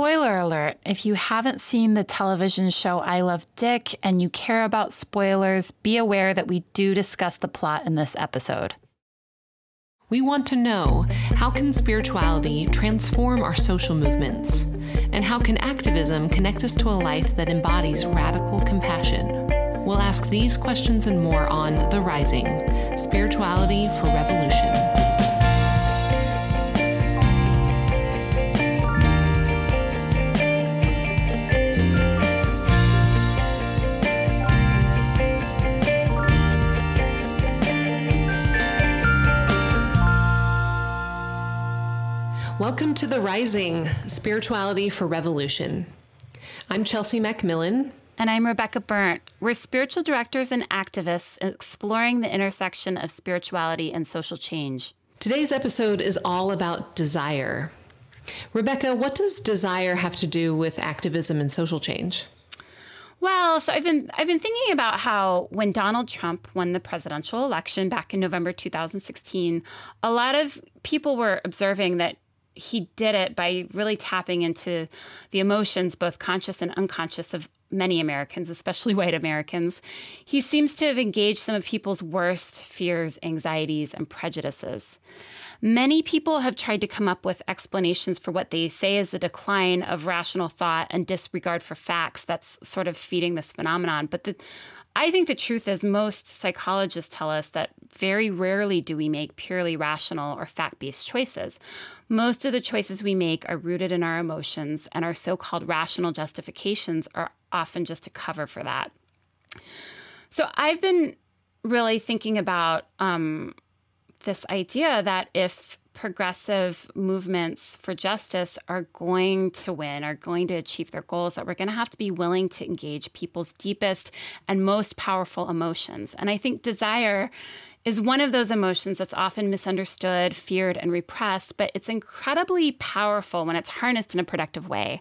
Spoiler alert if you haven't seen the television show I Love Dick and you care about spoilers, be aware that we do discuss the plot in this episode. We want to know how can spirituality transform our social movements? And how can activism connect us to a life that embodies radical compassion? We'll ask these questions and more on The Rising Spirituality for Revolution. Welcome to The Rising Spirituality for Revolution. I'm Chelsea Macmillan. And I'm Rebecca Burnt. We're spiritual directors and activists exploring the intersection of spirituality and social change. Today's episode is all about desire. Rebecca, what does desire have to do with activism and social change? Well, so I've been I've been thinking about how when Donald Trump won the presidential election back in November 2016, a lot of people were observing that he did it by really tapping into the emotions, both conscious and unconscious, of many Americans, especially white Americans. He seems to have engaged some of people's worst fears, anxieties, and prejudices. Many people have tried to come up with explanations for what they say is the decline of rational thought and disregard for facts that's sort of feeding this phenomenon. But the I think the truth is, most psychologists tell us that very rarely do we make purely rational or fact based choices. Most of the choices we make are rooted in our emotions, and our so called rational justifications are often just a cover for that. So I've been really thinking about um, this idea that if progressive movements for justice are going to win, are going to achieve their goals, that we're going to have to be willing to engage people's deepest and most powerful emotions. And I think desire is one of those emotions that's often misunderstood, feared, and repressed, but it's incredibly powerful when it's harnessed in a productive way.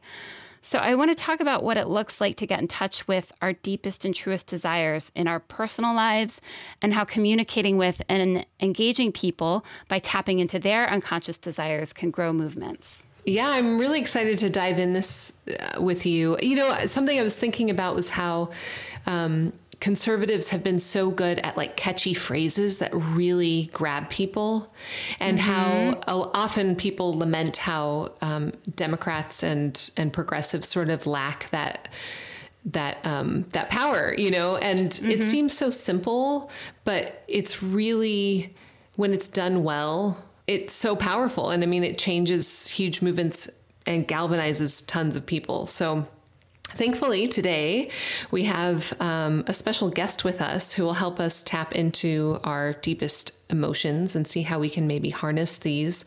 So, I want to talk about what it looks like to get in touch with our deepest and truest desires in our personal lives and how communicating with and engaging people by tapping into their unconscious desires can grow movements. Yeah, I'm really excited to dive in this uh, with you. You know, something I was thinking about was how um, conservatives have been so good at like catchy phrases that really grab people, and mm-hmm. how often people lament how um, Democrats and and progressives sort of lack that that um, that power, you know. And mm-hmm. it seems so simple, but it's really when it's done well, it's so powerful. And I mean, it changes huge movements and galvanizes tons of people. So Thankfully, today we have um, a special guest with us who will help us tap into our deepest emotions and see how we can maybe harness these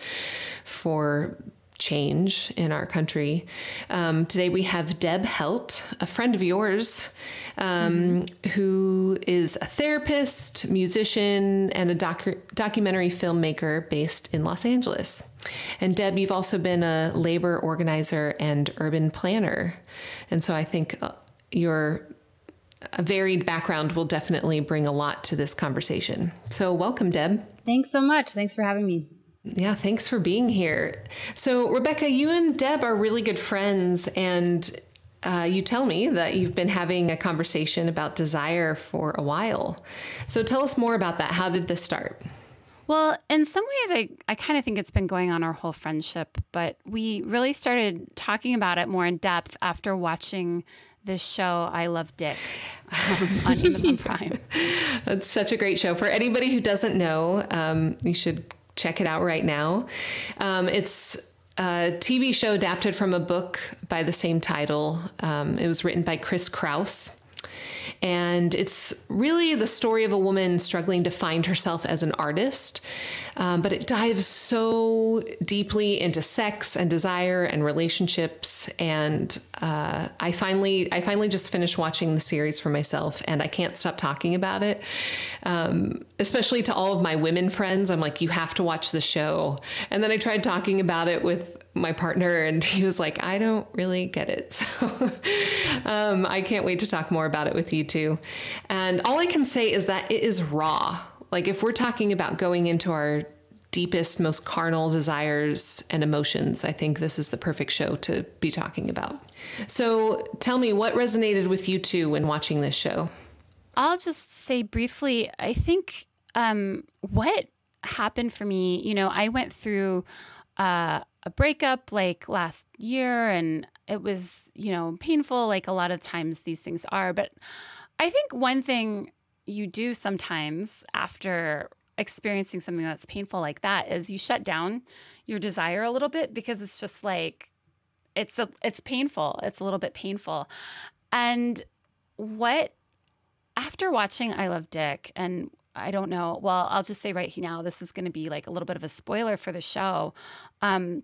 for change in our country. Um, today we have Deb Helt, a friend of yours, um, mm-hmm. who is a therapist, musician, and a docu- documentary filmmaker based in Los Angeles. And Deb, you've also been a labor organizer and urban planner. And so I think uh, your varied background will definitely bring a lot to this conversation. So, welcome, Deb. Thanks so much. Thanks for having me. Yeah, thanks for being here. So, Rebecca, you and Deb are really good friends, and uh, you tell me that you've been having a conversation about desire for a while. So, tell us more about that. How did this start? Well, in some ways, I, I kind of think it's been going on our whole friendship, but we really started talking about it more in depth after watching this show, I Love Dick, um, on Amazon Prime. That's such a great show. For anybody who doesn't know, um, you should check it out right now. Um, it's a TV show adapted from a book by the same title. Um, it was written by Chris Kraus. And it's really the story of a woman struggling to find herself as an artist. Um, but it dives so deeply into sex and desire and relationships. And uh, I finally, I finally just finished watching the series for myself, and I can't stop talking about it. Um, especially to all of my women friends, I'm like, you have to watch the show. And then I tried talking about it with my partner and he was like i don't really get it so um, i can't wait to talk more about it with you too and all i can say is that it is raw like if we're talking about going into our deepest, most carnal desires and emotions, I think this is the perfect show to be talking about. So tell me, what resonated with you too when watching this show? I'll just say briefly, I think um, what happened for me, you know, I went through uh, a breakup like last year and it was, you know, painful, like a lot of times these things are. But I think one thing you do sometimes after experiencing something that's painful like that is you shut down your desire a little bit because it's just like it's a it's painful. It's a little bit painful. And what after watching i love dick and i don't know well i'll just say right now this is going to be like a little bit of a spoiler for the show um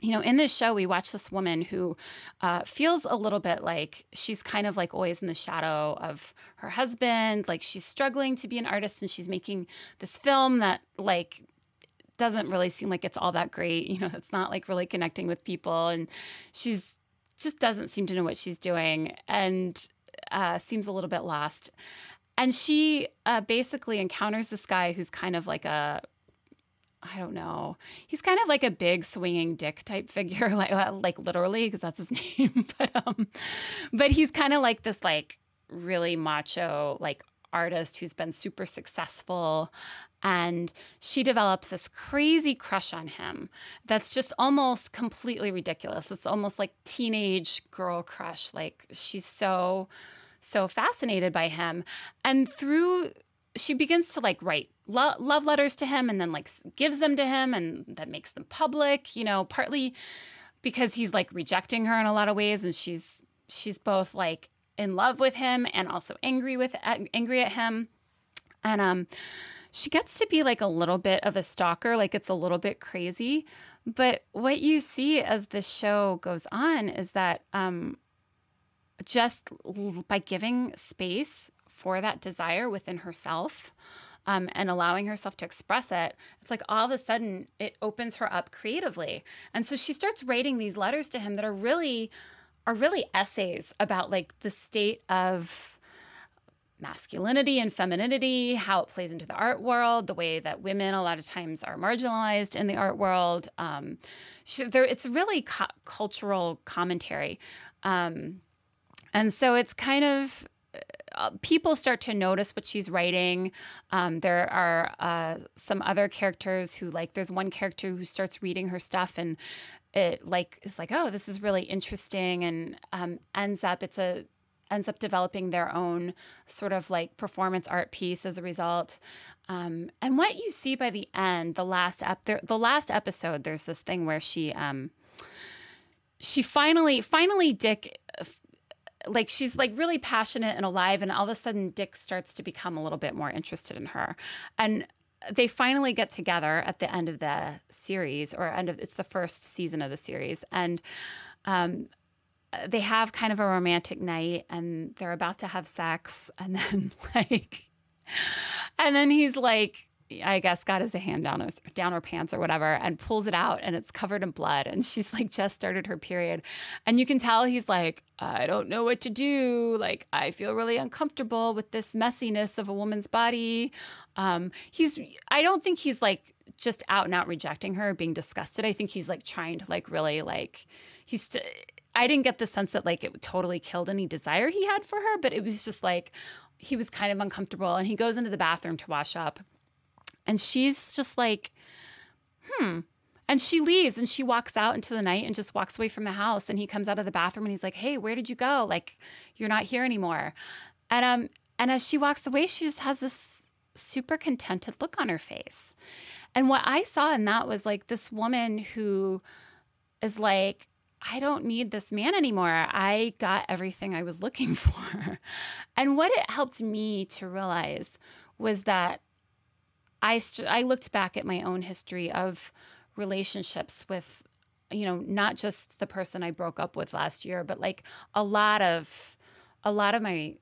you know, in this show, we watch this woman who uh, feels a little bit like she's kind of like always in the shadow of her husband. Like she's struggling to be an artist and she's making this film that, like, doesn't really seem like it's all that great. You know, it's not like really connecting with people. And she's just doesn't seem to know what she's doing and uh, seems a little bit lost. And she uh, basically encounters this guy who's kind of like a I don't know. He's kind of like a big swinging dick type figure, like uh, like literally because that's his name. but um, but he's kind of like this like really macho like artist who's been super successful and she develops this crazy crush on him that's just almost completely ridiculous it's almost like teenage girl crush like she's so so fascinated by him and through she begins to like write lo- love letters to him and then like gives them to him and that makes them public, you know, partly because he's like rejecting her in a lot of ways and she's she's both like in love with him and also angry with angry at him. And um she gets to be like a little bit of a stalker, like it's a little bit crazy. But what you see as the show goes on is that um just by giving space for that desire within herself, um, and allowing herself to express it, it's like all of a sudden it opens her up creatively. And so she starts writing these letters to him that are really are really essays about like the state of masculinity and femininity, how it plays into the art world, the way that women a lot of times are marginalized in the art world. Um, she, there, it's really co- cultural commentary. Um, and so it's kind of uh, people start to notice what she's writing. Um, there are uh, some other characters who like. There's one character who starts reading her stuff and it like is like, oh, this is really interesting, and um, ends up it's a ends up developing their own sort of like performance art piece as a result. Um, and what you see by the end, the last ep- there, the last episode, there's this thing where she um, she finally finally Dick like she's like really passionate and alive and all of a sudden dick starts to become a little bit more interested in her. And they finally get together at the end of the series or end of it's the first season of the series and um, they have kind of a romantic night and they're about to have sex and then like and then he's like I guess got his hand down her, down her pants or whatever and pulls it out and it's covered in blood and she's like just started her period. And you can tell he's like I don't know what to do. Like I feel really uncomfortable with this messiness of a woman's body. Um he's I don't think he's like just out and out rejecting her being disgusted. I think he's like trying to like really like he's st- I didn't get the sense that like it totally killed any desire he had for her but it was just like he was kind of uncomfortable and he goes into the bathroom to wash up and she's just like, hmm. And she leaves and she walks out into the night and just walks away from the house. And he comes out of the bathroom and he's like, hey, where did you go? Like, you're not here anymore. And um, and as she walks away, she just has this super contented look on her face. And what I saw in that was like this woman who is like, I don't need this man anymore. I got everything I was looking for. And what it helped me to realize was that I st- I looked back at my own history of relationships with you know not just the person I broke up with last year but like a lot of a lot of my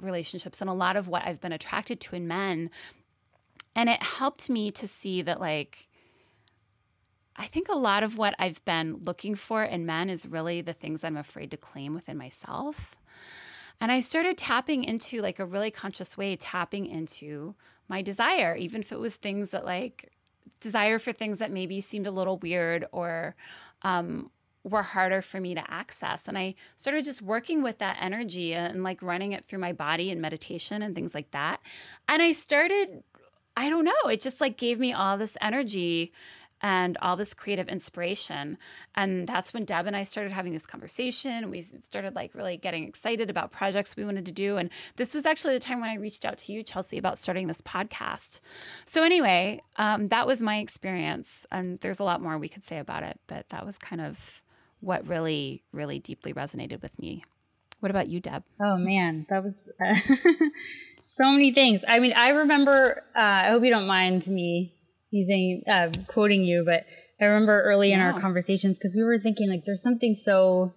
relationships and a lot of what I've been attracted to in men and it helped me to see that like I think a lot of what I've been looking for in men is really the things I'm afraid to claim within myself. And I started tapping into like a really conscious way, tapping into my desire, even if it was things that like desire for things that maybe seemed a little weird or um, were harder for me to access. And I started just working with that energy and like running it through my body and meditation and things like that. And I started, I don't know, it just like gave me all this energy and all this creative inspiration. And that's when Deb and I started having this conversation. We started like really getting excited about projects we wanted to do. And this was actually the time when I reached out to you, Chelsea, about starting this podcast. So, anyway, um, that was my experience. And there's a lot more we could say about it, but that was kind of what really, really deeply resonated with me. What about you, Deb? Oh, man, that was. Uh, so many things. I mean, I remember. Uh, I hope you don't mind me using uh, quoting you, but I remember early in our conversations because we were thinking like there's something so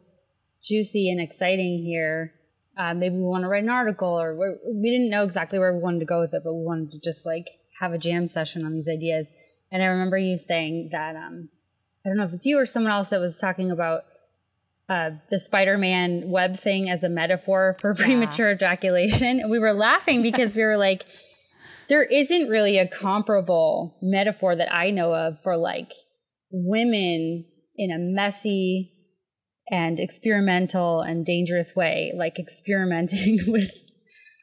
juicy and exciting here. Uh, maybe we want to write an article, or we didn't know exactly where we wanted to go with it, but we wanted to just like have a jam session on these ideas. And I remember you saying that um, I don't know if it's you or someone else that was talking about uh, the Spider-Man web thing as a metaphor for yeah. premature ejaculation. And we were laughing because we were like, there isn't really a comparable metaphor that I know of for like women in a messy and experimental and dangerous way, like experimenting with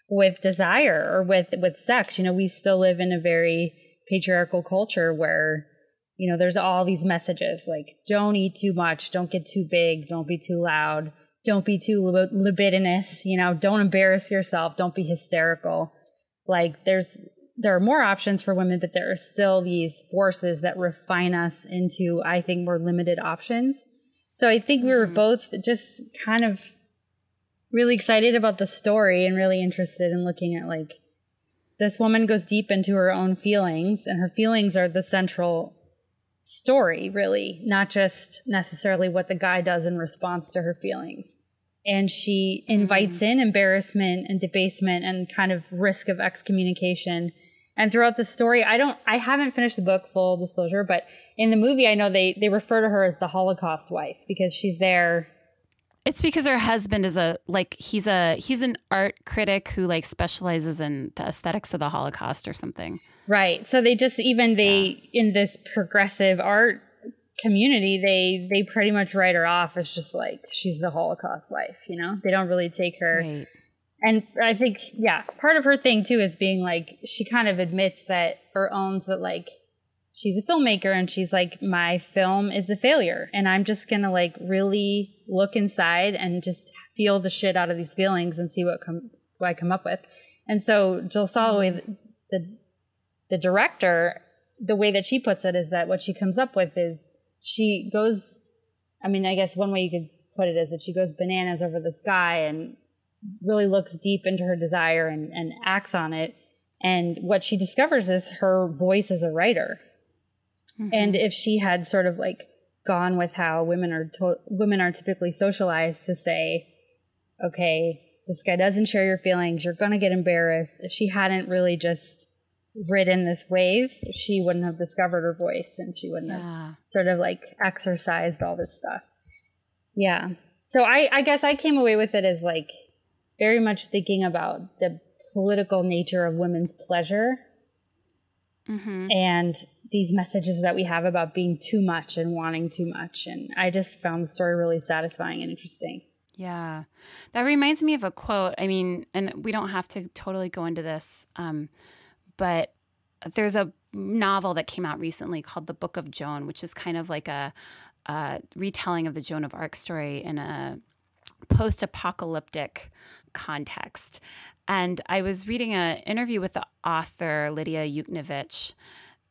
with desire or with with sex. You know, we still live in a very patriarchal culture where you know there's all these messages like don't eat too much, don't get too big, don't be too loud, don't be too libidinous, you know, don't embarrass yourself, don't be hysterical like there's there are more options for women, but there are still these forces that refine us into, I think, more limited options. So I think we were mm-hmm. both just kind of really excited about the story and really interested in looking at like this woman goes deep into her own feelings, and her feelings are the central story, really, not just necessarily what the guy does in response to her feelings and she invites mm. in embarrassment and debasement and kind of risk of excommunication and throughout the story i don't i haven't finished the book full disclosure but in the movie i know they they refer to her as the holocaust wife because she's there it's because her husband is a like he's a he's an art critic who like specializes in the aesthetics of the holocaust or something right so they just even they yeah. in this progressive art community, they they pretty much write her off as just like she's the Holocaust wife. You know, they don't really take her. Right. And I think, yeah, part of her thing too is being like she kind of admits that or owns that like she's a filmmaker and she's like my film is a failure and I'm just gonna like really look inside and just feel the shit out of these feelings and see what come what I come up with. And so Jill Soloway, the, the the director, the way that she puts it is that what she comes up with is she goes, I mean, I guess one way you could put it is that she goes bananas over this guy and really looks deep into her desire and, and acts on it. And what she discovers is her voice as a writer. Mm-hmm. And if she had sort of like gone with how women are to- women are typically socialized to say, okay, this guy doesn't share your feelings, you're gonna get embarrassed. If she hadn't really just ridden this wave, she wouldn't have discovered her voice and she wouldn't yeah. have sort of like exercised all this stuff. Yeah. So I, I guess I came away with it as like very much thinking about the political nature of women's pleasure mm-hmm. and these messages that we have about being too much and wanting too much. And I just found the story really satisfying and interesting. Yeah. That reminds me of a quote. I mean, and we don't have to totally go into this. Um, but there's a novel that came out recently called The Book of Joan, which is kind of like a, a retelling of the Joan of Arc story in a post apocalyptic context. And I was reading an interview with the author, Lidia Yuknavitch,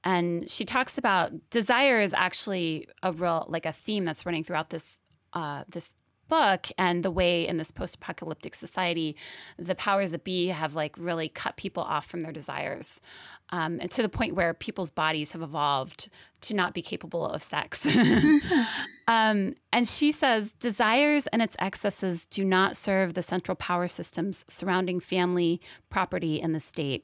and she talks about desire is actually a real like a theme that's running throughout this uh, this book and the way in this post-apocalyptic society the powers that be have like really cut people off from their desires um, and to the point where people's bodies have evolved to not be capable of sex um, and she says desires and its excesses do not serve the central power systems surrounding family property and the state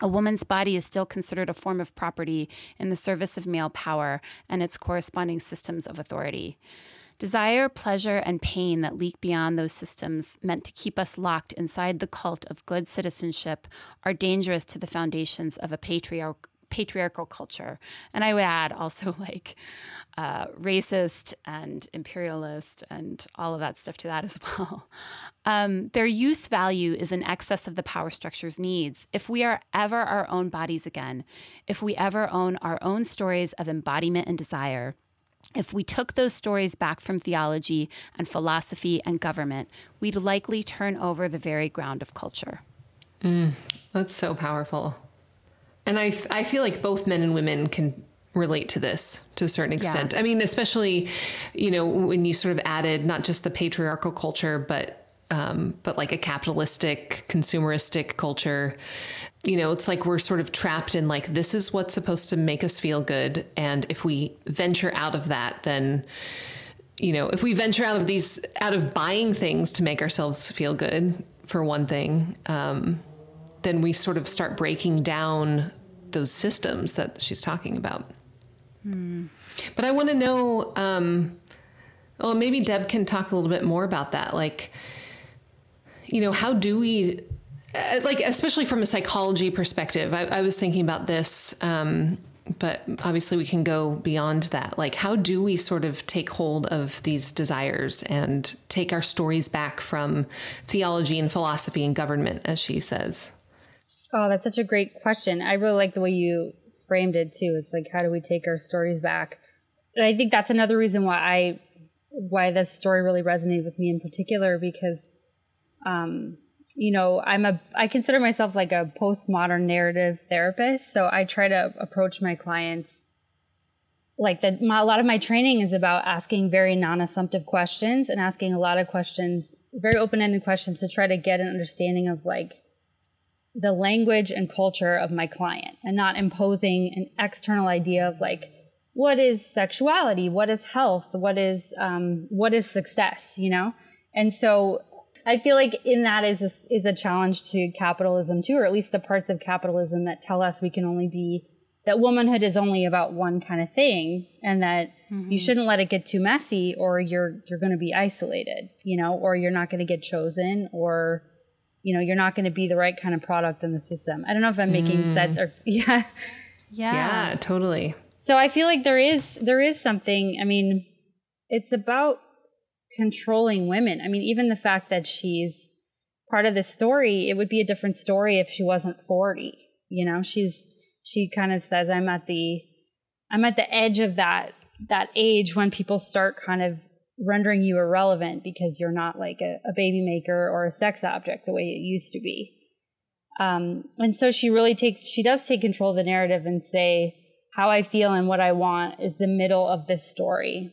a woman's body is still considered a form of property in the service of male power and its corresponding systems of authority. Desire, pleasure, and pain that leak beyond those systems meant to keep us locked inside the cult of good citizenship are dangerous to the foundations of a patriarch- patriarchal culture. And I would add also like uh, racist and imperialist and all of that stuff to that as well. Um, their use value is in excess of the power structure's needs. If we are ever our own bodies again, if we ever own our own stories of embodiment and desire, if we took those stories back from theology and philosophy and government, we'd likely turn over the very ground of culture. Mm, that's so powerful. And I, I feel like both men and women can relate to this to a certain extent. Yeah. I mean, especially, you know, when you sort of added not just the patriarchal culture, but um, but like a capitalistic, consumeristic culture. You know, it's like we're sort of trapped in like this is what's supposed to make us feel good, and if we venture out of that, then you know, if we venture out of these, out of buying things to make ourselves feel good, for one thing, um, then we sort of start breaking down those systems that she's talking about. Hmm. But I want to know, um, well, maybe Deb can talk a little bit more about that. Like, you know, how do we, like, especially from a psychology perspective, I, I was thinking about this, um, but obviously we can go beyond that. Like, how do we sort of take hold of these desires and take our stories back from theology and philosophy and government, as she says? Oh, that's such a great question. I really like the way you framed it too. It's like, how do we take our stories back? And I think that's another reason why I, why this story really resonated with me in particular, because, um, you know, I'm a, I consider myself like a postmodern narrative therapist. So I try to approach my clients like that. A lot of my training is about asking very non-assumptive questions and asking a lot of questions, very open-ended questions to try to get an understanding of like the language and culture of my client and not imposing an external idea of like what is sexuality what is health what is um, what is success you know and so i feel like in that is a, is a challenge to capitalism too or at least the parts of capitalism that tell us we can only be that womanhood is only about one kind of thing and that mm-hmm. you shouldn't let it get too messy or you're you're going to be isolated you know or you're not going to get chosen or you know, you're not going to be the right kind of product in the system. I don't know if I'm making mm. sense or yeah. Yeah. Yeah, totally. So I feel like there is there is something, I mean, it's about controlling women. I mean, even the fact that she's part of the story, it would be a different story if she wasn't 40. You know, she's she kind of says I'm at the I'm at the edge of that that age when people start kind of rendering you irrelevant because you're not like a, a baby maker or a sex object the way it used to be. Um, and so she really takes, she does take control of the narrative and say, how I feel and what I want is the middle of this story.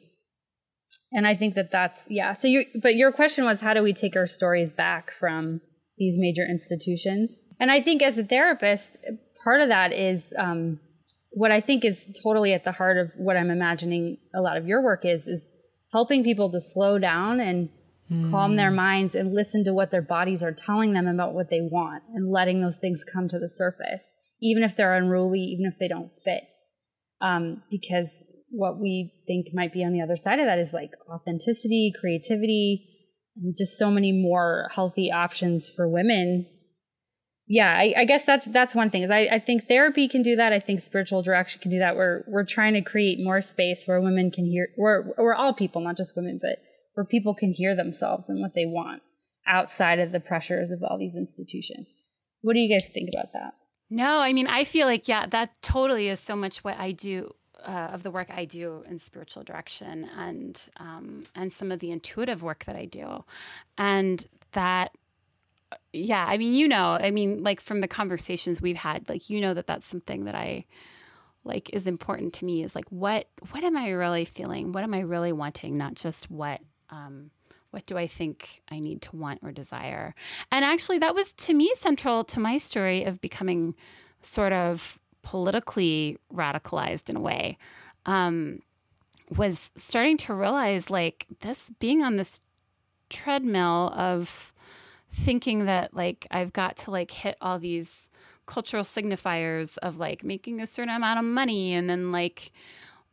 And I think that that's, yeah. So you, but your question was, how do we take our stories back from these major institutions? And I think as a therapist, part of that is, um, what I think is totally at the heart of what I'm imagining a lot of your work is, is helping people to slow down and mm. calm their minds and listen to what their bodies are telling them about what they want and letting those things come to the surface, even if they're unruly, even if they don't fit. Um, because what we think might be on the other side of that is like authenticity, creativity, and just so many more healthy options for women yeah, I, I, guess that's that's one thing. Is I, I think therapy can do that. I think spiritual direction can do that. We're we're trying to create more space where women can hear. Where where all people, not just women, but where people can hear themselves and what they want outside of the pressures of all these institutions. What do you guys think about that? No, I mean, I feel like yeah, that totally is so much what I do uh, of the work I do in spiritual direction and um, and some of the intuitive work that I do, and that yeah, I mean, you know, I mean, like from the conversations we've had, like you know that that's something that I like is important to me is like what what am I really feeling? What am I really wanting? Not just what um what do I think I need to want or desire? And actually that was to me central to my story of becoming sort of politically radicalized in a way. Um was starting to realize like this being on this treadmill of thinking that like I've got to like hit all these cultural signifiers of like making a certain amount of money and then like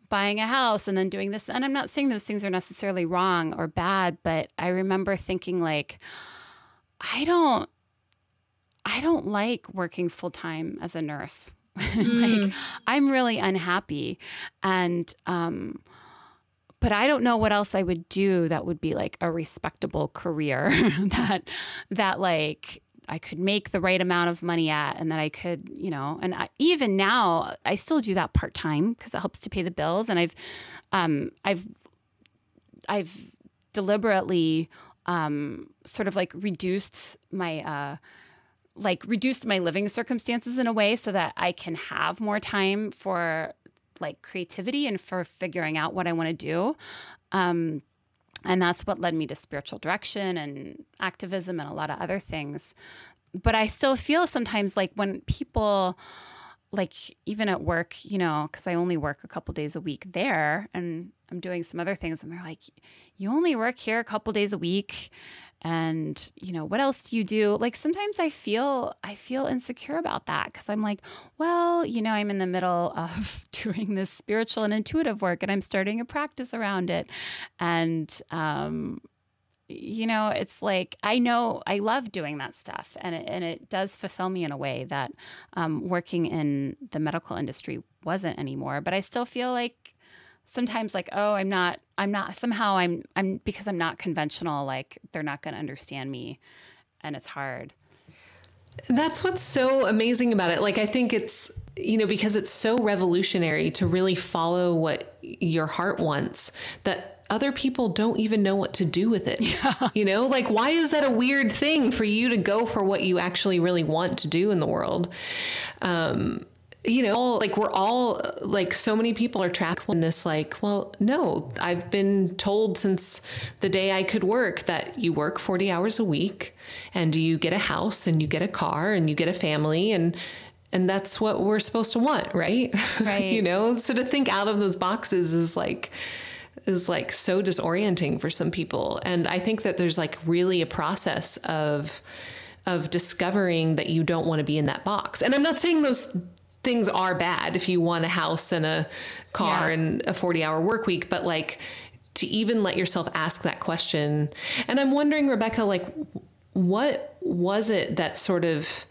buying a house and then doing this. And I'm not saying those things are necessarily wrong or bad, but I remember thinking like I don't I don't like working full time as a nurse. Mm. like I'm really unhappy. And um but I don't know what else I would do that would be like a respectable career that that like I could make the right amount of money at and that I could, you know, and I, even now I still do that part time because it helps to pay the bills and I've um I've I've deliberately um sort of like reduced my uh like reduced my living circumstances in a way so that I can have more time for like creativity and for figuring out what I want to do. Um, and that's what led me to spiritual direction and activism and a lot of other things. But I still feel sometimes like when people, like even at work, you know, because I only work a couple days a week there and I'm doing some other things, and they're like, you only work here a couple days a week and you know what else do you do? Like sometimes i feel i feel insecure about that because i'm like well you know i'm in the middle of doing this spiritual and intuitive work and i'm starting a practice around it. And um you know it's like i know i love doing that stuff and it, and it does fulfill me in a way that um, working in the medical industry wasn't anymore but i still feel like sometimes like oh i'm not i'm not somehow i'm i'm because i'm not conventional like they're not going to understand me and it's hard that's what's so amazing about it like i think it's you know because it's so revolutionary to really follow what your heart wants that other people don't even know what to do with it. Yeah. You know, like why is that a weird thing for you to go for what you actually really want to do in the world? Um, you know, like we're all like so many people are trapped in this like, well, no, I've been told since the day I could work that you work 40 hours a week and you get a house and you get a car and you get a family and and that's what we're supposed to want, right? Right. you know, so to think out of those boxes is like is like so disorienting for some people. And I think that there's like really a process of of discovering that you don't want to be in that box. And I'm not saying those things are bad if you want a house and a car yeah. and a 40 hour work week, but like to even let yourself ask that question. And I'm wondering, Rebecca, like, what was it that sort of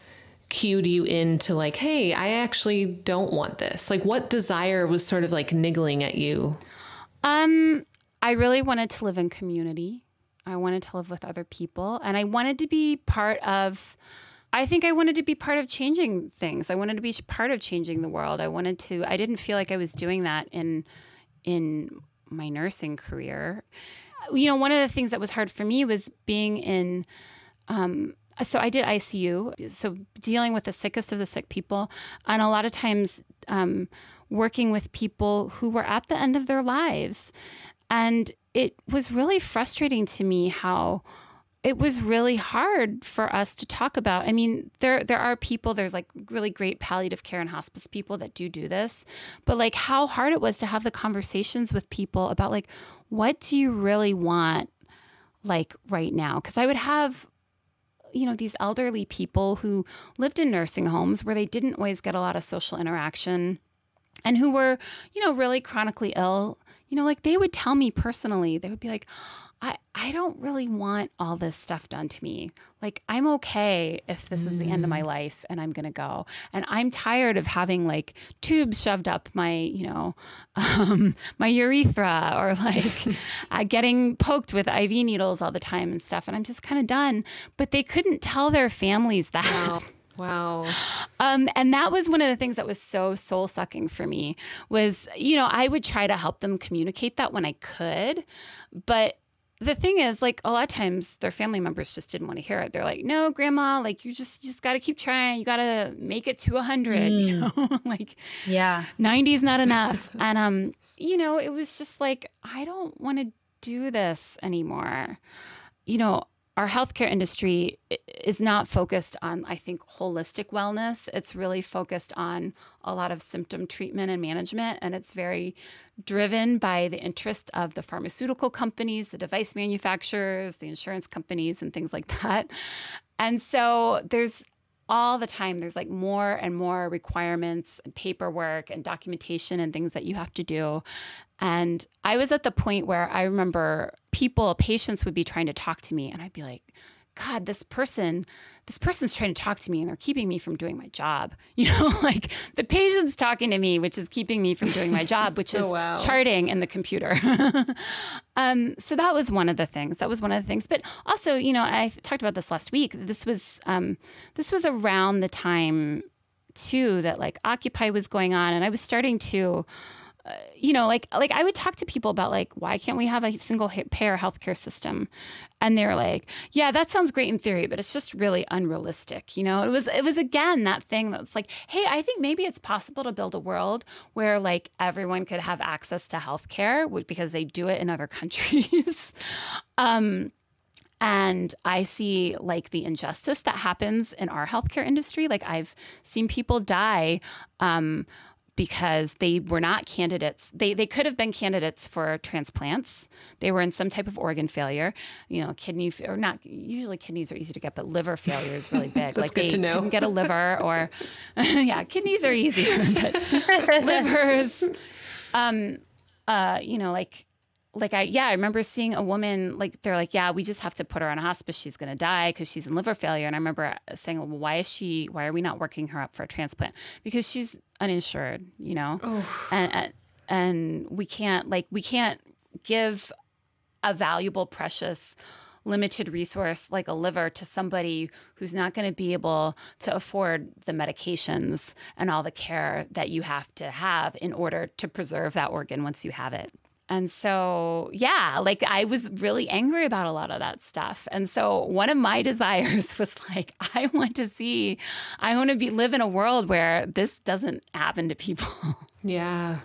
cued you into like, hey, I actually don't want this? Like, what desire was sort of like niggling at you? Um, I really wanted to live in community. I wanted to live with other people, and I wanted to be part of I think I wanted to be part of changing things. I wanted to be part of changing the world. I wanted to I didn't feel like I was doing that in in my nursing career. You know, one of the things that was hard for me was being in um, so I did ICU, so dealing with the sickest of the sick people, and a lot of times um, working with people who were at the end of their lives. And it was really frustrating to me how it was really hard for us to talk about. I mean, there there are people, there's like really great palliative care and hospice people that do do this, but like how hard it was to have the conversations with people about like what do you really want like right now? Cuz I would have you know these elderly people who lived in nursing homes where they didn't always get a lot of social interaction and who were, you know, really chronically ill. You know, like they would tell me personally, they would be like, I, I don't really want all this stuff done to me. Like, I'm okay if this is the end of my mm. life and I'm going to go. And I'm tired of having like tubes shoved up my, you know, um, my urethra or like uh, getting poked with IV needles all the time and stuff. And I'm just kind of done. But they couldn't tell their families that. Wow. Wow. Um, and that was one of the things that was so soul sucking for me was, you know, I would try to help them communicate that when I could, but the thing is like a lot of times their family members just didn't want to hear it. They're like no grandma like you just you just got to keep trying. You got to make it to 100 mm. you know? Like yeah. 90 is not enough. And um you know it was just like i don't want to do this anymore. You know our healthcare industry is not focused on, I think, holistic wellness. It's really focused on a lot of symptom treatment and management. And it's very driven by the interest of the pharmaceutical companies, the device manufacturers, the insurance companies, and things like that. And so there's all the time there's like more and more requirements and paperwork and documentation and things that you have to do. And I was at the point where I remember people, patients would be trying to talk to me, and I'd be like, God, this person, this person's trying to talk to me and they're keeping me from doing my job. You know, like the patient's talking to me, which is keeping me from doing my job, which is oh, wow. charting in the computer. um, so that was one of the things. That was one of the things. But also, you know, I talked about this last week. This was um, this was around the time too that like Occupy was going on, and I was starting to you know, like like I would talk to people about like why can't we have a single payer healthcare system, and they're like, yeah, that sounds great in theory, but it's just really unrealistic. You know, it was it was again that thing that's like, hey, I think maybe it's possible to build a world where like everyone could have access to healthcare because they do it in other countries. um, and I see like the injustice that happens in our healthcare industry. Like I've seen people die um, because they were not candidates. They, they could have been candidates for transplants. They were in some type of organ failure, you know, kidney or not. Usually kidneys are easy to get, but liver failure is really big. like they to know. couldn't get a liver or, yeah, kidneys are easier, but livers, um, uh, you know, like like I yeah, I remember seeing a woman like they're like, yeah, we just have to put her on a hospice. She's going to die because she's in liver failure. And I remember uh, saying, well, why is she? Why are we not working her up for a transplant? Because she's uninsured, you know, oh. and, and and we can't like we can't give a valuable, precious limited resource like a liver to somebody who's not going to be able to afford the medications and all the care that you have to have in order to preserve that organ once you have it. And so, yeah, like I was really angry about a lot of that stuff. And so, one of my desires was like, I want to see, I want to be live in a world where this doesn't happen to people. Yeah.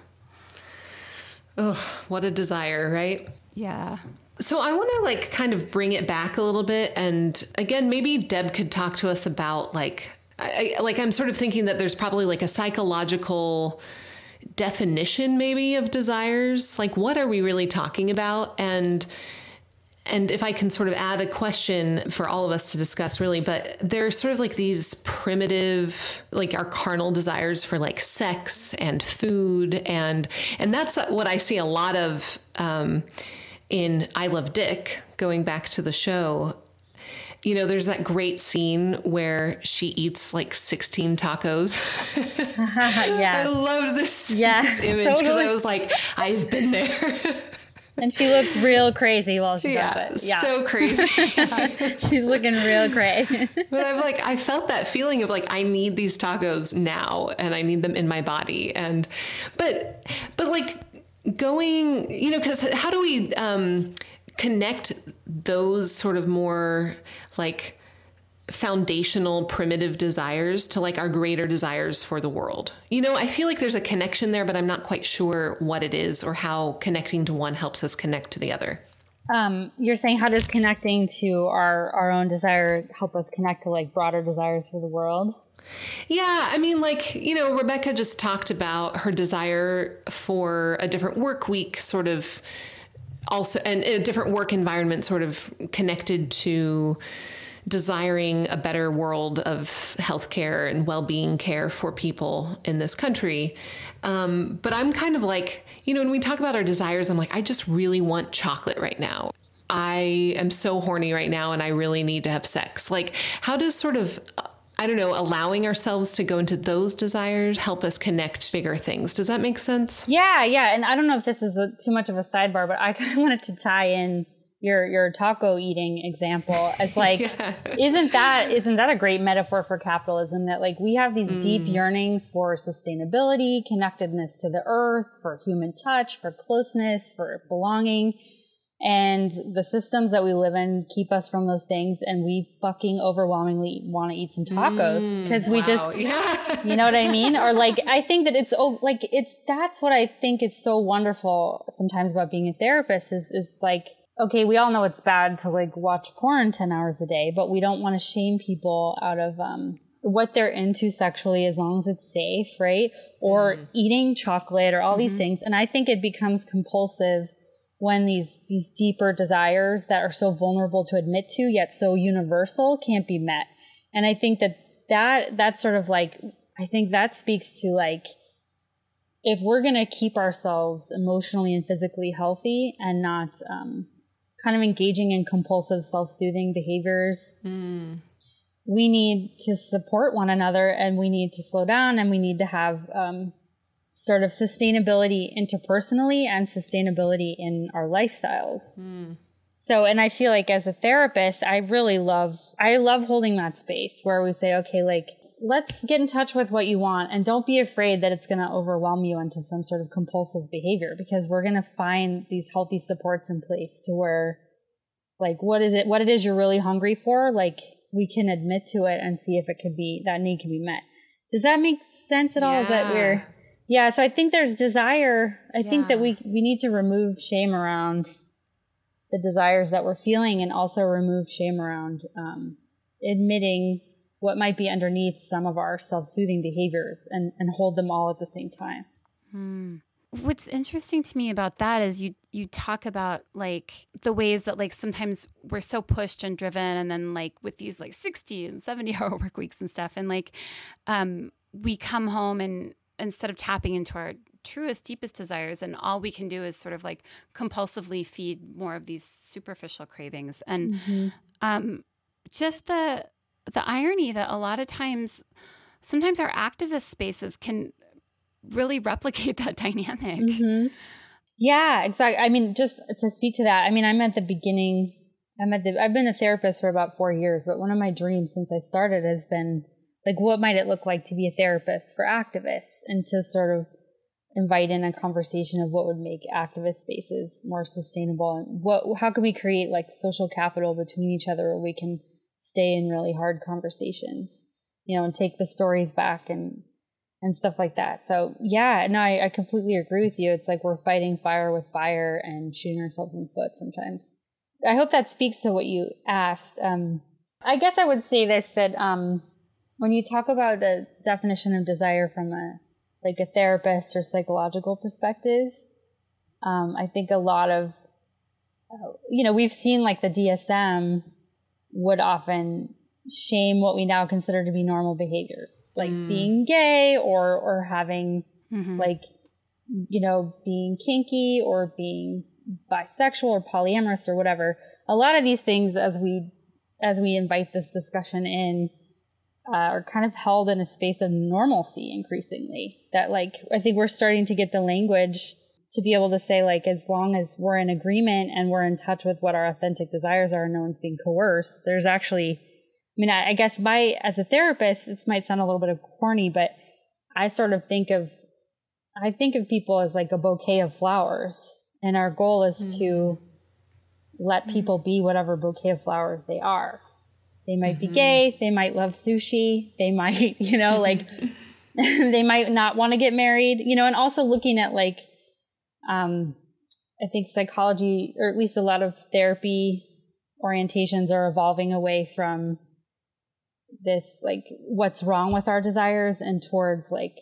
Oh, what a desire, right? Yeah. So I want to like kind of bring it back a little bit and again maybe Deb could talk to us about like I, like I'm sort of thinking that there's probably like a psychological definition maybe of desires like what are we really talking about and and if I can sort of add a question for all of us to discuss, really, but there's sort of like these primitive, like our carnal desires for like sex and food, and and that's what I see a lot of um, in I Love Dick. Going back to the show, you know, there's that great scene where she eats like 16 tacos. yeah. I love this, yes, this image because totally. I was like, I've been there. and she looks real crazy while she yeah, does it. Yeah, so crazy. She's looking real crazy. but I'm like, I felt that feeling of like, I need these tacos now, and I need them in my body. And, but, but like going, you know, because how do we um, connect those sort of more like foundational primitive desires to like our greater desires for the world. You know, I feel like there's a connection there, but I'm not quite sure what it is or how connecting to one helps us connect to the other. Um, you're saying how does connecting to our our own desire help us connect to like broader desires for the world? Yeah, I mean, like, you know, Rebecca just talked about her desire for a different work week, sort of also, and a different work environment, sort of connected to desiring a better world of healthcare and well-being care for people in this country. Um, but I'm kind of like, you know, when we talk about our desires, I'm like, I just really want chocolate right now. I am so horny right now and I really need to have sex. Like, how does sort of I don't know, allowing ourselves to go into those desires help us connect bigger things. Does that make sense? Yeah, yeah. And I don't know if this is a, too much of a sidebar, but I kind of wanted to tie in your your taco eating example as like yeah. isn't that isn't that a great metaphor for capitalism that like we have these mm. deep yearnings for sustainability connectedness to the earth for human touch for closeness for belonging and the systems that we live in keep us from those things and we fucking overwhelmingly want to eat some tacos because mm, we wow. just yeah. you know what i mean or like i think that it's oh like it's that's what i think is so wonderful sometimes about being a therapist is is like okay, we all know it's bad to like watch porn 10 hours a day, but we don't want to shame people out of, um, what they're into sexually as long as it's safe, right? Or mm. eating chocolate or all mm-hmm. these things. And I think it becomes compulsive when these, these deeper desires that are so vulnerable to admit to, yet so universal can't be met. And I think that that, that's sort of like, I think that speaks to like, if we're going to keep ourselves emotionally and physically healthy and not, um, kind of engaging in compulsive self-soothing behaviors. Mm. We need to support one another and we need to slow down and we need to have um, sort of sustainability interpersonally and sustainability in our lifestyles. Mm. So, and I feel like as a therapist, I really love, I love holding that space where we say, okay, like, let's get in touch with what you want and don't be afraid that it's going to overwhelm you into some sort of compulsive behavior because we're going to find these healthy supports in place to where like what is it what it is you're really hungry for like we can admit to it and see if it could be that need can be met does that make sense at all yeah. is that we're yeah so i think there's desire i yeah. think that we we need to remove shame around the desires that we're feeling and also remove shame around um, admitting what might be underneath some of our self-soothing behaviors and, and hold them all at the same time. Hmm. What's interesting to me about that is you you talk about like the ways that like sometimes we're so pushed and driven and then like with these like 60 and 70 hour work weeks and stuff and like um we come home and instead of tapping into our truest deepest desires and all we can do is sort of like compulsively feed more of these superficial cravings and mm-hmm. um just the the irony that a lot of times, sometimes our activist spaces can really replicate that dynamic. Mm-hmm. Yeah, exactly. I mean, just to speak to that, I mean, I'm at the beginning. I'm at the. I've been a therapist for about four years, but one of my dreams since I started has been like, what might it look like to be a therapist for activists, and to sort of invite in a conversation of what would make activist spaces more sustainable, and what how can we create like social capital between each other, where we can stay in really hard conversations, you know, and take the stories back and and stuff like that. So yeah, no, I, I completely agree with you. It's like we're fighting fire with fire and shooting ourselves in the foot sometimes. I hope that speaks to what you asked. Um, I guess I would say this that um, when you talk about the definition of desire from a like a therapist or psychological perspective, um, I think a lot of uh, you know we've seen like the DSM would often shame what we now consider to be normal behaviors, like mm. being gay or or having mm-hmm. like you know being kinky or being bisexual or polyamorous or whatever. A lot of these things, as we as we invite this discussion in, uh, are kind of held in a space of normalcy increasingly. That like I think we're starting to get the language to be able to say like as long as we're in agreement and we're in touch with what our authentic desires are and no one's being coerced there's actually i mean i, I guess my as a therapist this might sound a little bit of corny but i sort of think of i think of people as like a bouquet of flowers and our goal is mm-hmm. to let people be whatever bouquet of flowers they are they might mm-hmm. be gay they might love sushi they might you know like they might not want to get married you know and also looking at like um, I think psychology, or at least a lot of therapy orientations, are evolving away from this, like, what's wrong with our desires and towards, like,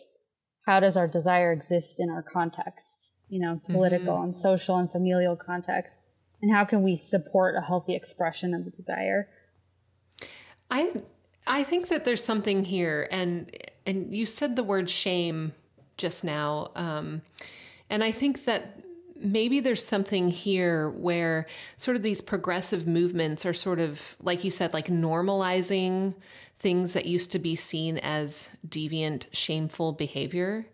how does our desire exist in our context, you know, political mm-hmm. and social and familial context? And how can we support a healthy expression of the desire? I I think that there's something here, and and you said the word shame just now. Um, and I think that maybe there's something here where sort of these progressive movements are sort of, like you said, like normalizing things that used to be seen as deviant, shameful behavior.